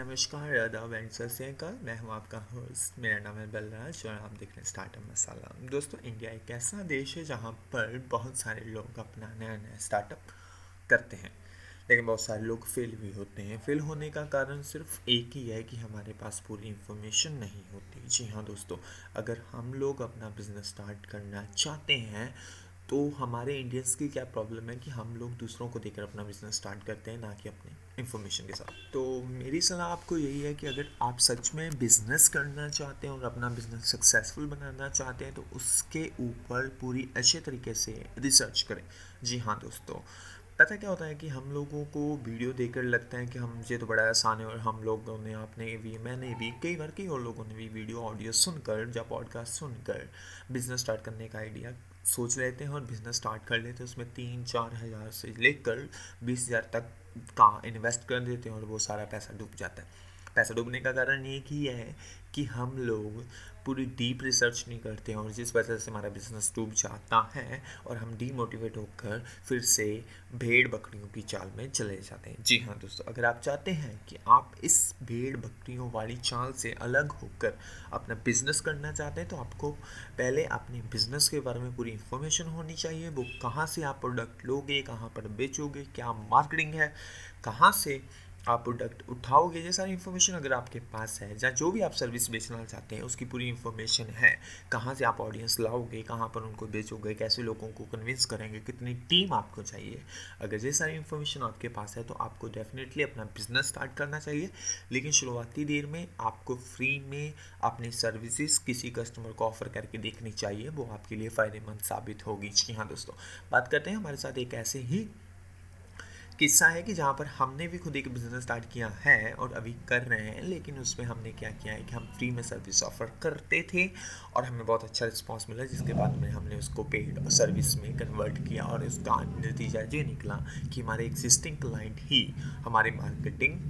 नमस्कार, आदाब एंड सत मैं हूँ आपका होस्ट मेरा नाम है बलराज और आप देख रहे हैं स्टार्टअप मसाला दोस्तों इंडिया एक ऐसा देश है जहाँ पर बहुत सारे लोग अपना नया नया स्टार्टअप करते हैं। लेकिन बहुत सारे लोग फेल भी होते हैं। फेल होने का कारण सिर्फ़ एक ही है कि हमारे पास पूरी इन्फॉर्मेशन नहीं होती। जी हाँ दोस्तों, अगर हम लोग अपना बिज़नेस स्टार्ट करना चाहते हैं तो हमारे इंडियंस की क्या प्रॉब्लम है कि हम लोग दूसरों को देखकर अपना बिज़नेस स्टार्ट करते हैं, ना कि अपने इन्फॉर्मेशन के साथ। तो मेरी सलाह आपको यही है कि अगर आप सच में बिज़नेस करना चाहते हैं और अपना बिज़नेस सक्सेसफुल बनाना चाहते हैं तो उसके ऊपर पूरी अच्छे तरीके से रिसर्च करें। जी हाँ दोस्तों, पता क्या होता है कि हम लोगों को वीडियो देखकर लगता है कि हम मुझे तो बड़ा आसान है और हम लोगों ने, आपने भी, मैंने भी, कई बार कई और लोगों ने भी वीडियो ऑडियो सुनकर या पॉडकास्ट सुनकर बिज़नेस स्टार्ट करने का आइडिया सोच लेते हैं और बिज़नेस स्टार्ट कर लेते हैं, उसमें तीन, चार हज़ार से लेकर बीस हज़ार तक का इन्वेस्ट कर देते हैं और वो सारा पैसा डूब जाता है। पैसा डूबने का कारण एक ही है कि हम लोग पूरी डीप रिसर्च नहीं करते हैं और जिस वजह से हमारा बिज़नेस डूब जाता है और हम डीमोटिवेट होकर फिर से भेड़ बकरियों की चाल में चले जाते हैं। जी हाँ दोस्तों, अगर आप चाहते हैं कि आप इस भेड़ बकरियों वाली चाल से अलग होकर अपना बिज़नेस करना चाहते हैं तो आपको पहले अपने बिज़नेस के बारे में पूरी इन्फॉर्मेशन होनी चाहिए। वो कहाँ से आप प्रोडक्ट लोगे, कहाँ पर बेचोगे, क्या मार्केटिंग है, कहाँ से आप प्रोडक्ट उठाओगे ये सारी इन्फॉर्मेशन अगर आपके पास है, या जो भी आप सर्विस बेचना चाहते हैं, उसकी पूरी इन्फॉर्मेशन है, कहाँ से आप ऑडियंस लाओगे, कहाँ पर उनको बेचोगे, कैसे लोगों को कन्विंस करेंगे, कितनी टीम आपको चाहिए, अगर ये सारी इन्फॉर्मेशन आपके पास है तो आपको डेफिनेटली अपना बिज़नेस स्टार्ट करना चाहिए। लेकिन शुरुआती देर में आपको फ्री में अपनी सर्विसेज़ किसी कस्टमर को ऑफ़र करके देखनी चाहिए, वो आपके लिए फ़ायदेमंद साबित होगी। जी हाँ दोस्तों, बात करते हैं हमारे साथ एक ऐसे ही किस्सा है कि जहाँ पर हमने भी खुद एक बिज़नेस स्टार्ट किया है और अभी कर रहे हैं, लेकिन उसमें हमने क्या किया है कि हम फ्री में सर्विस ऑफ़र करते थे और हमें बहुत अच्छा रिस्पांस मिला, जिसके बाद में हमने उसको पेड सर्विस में कन्वर्ट किया और उसका नतीजा ये निकला कि हमारे एग्जिस्टिंग क्लाइंट ही हमारे मार्केटिंग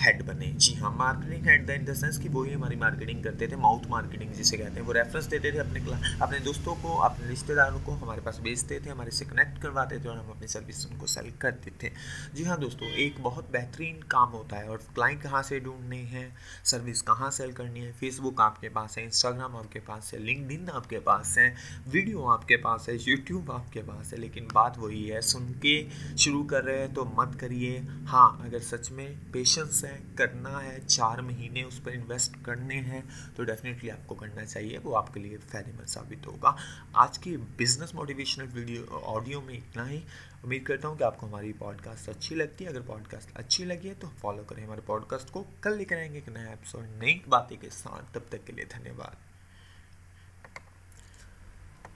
हेड बने। जी हाँ marketing head the in the sense कि वो ही हमारी मार्केटिंग करते थे माउथ मार्केटिंग जिसे कहते हैं। वो रेफरेंस देते थे अपने अपने दोस्तों को, अपने रिश्तेदारों को, हमारे पास बेचते थे, हमारे से कनेक्ट करवाते थे और हम अपनी सर्विस उनको सेल करते थे। जी हाँ दोस्तों, एक बहुत बेहतरीन काम होता है और क्लाइंट कहाँ से ढूँढने हैं सर्विस कहाँ सेल करनी है फेसबुक आपके पास है इंस्टाग्राम आपके पास है लिंकड आपके पास है वीडियो आपके पास है यूट्यूब आपके पास है, लेकिन बात वही है, सुन के शुरू कर रहे हैं तो मत करिए। हाँ अगर सच में पेशेंस है, करना है, चार महीने उस पर इन्वेस्ट करने हैं तो डेफिनेटली आपको करना चाहिए, वो आपके लिए फ़ायदेमंद साबित होगा। आज की बिज़नेस मोटिवेशनल वीडियो ऑडियो में इतना ही। उम्मीद करता हूँ कि आपको हमारी पॉडकास्ट अच्छी लगती है। अगर पॉडकास्ट अच्छी लगी है तो फॉलो करें हमारे पॉडकास्ट को। कल लेकर आएँगे एक नया एपिसोड नई बातें के साथ। तब तक के लिए धन्यवाद।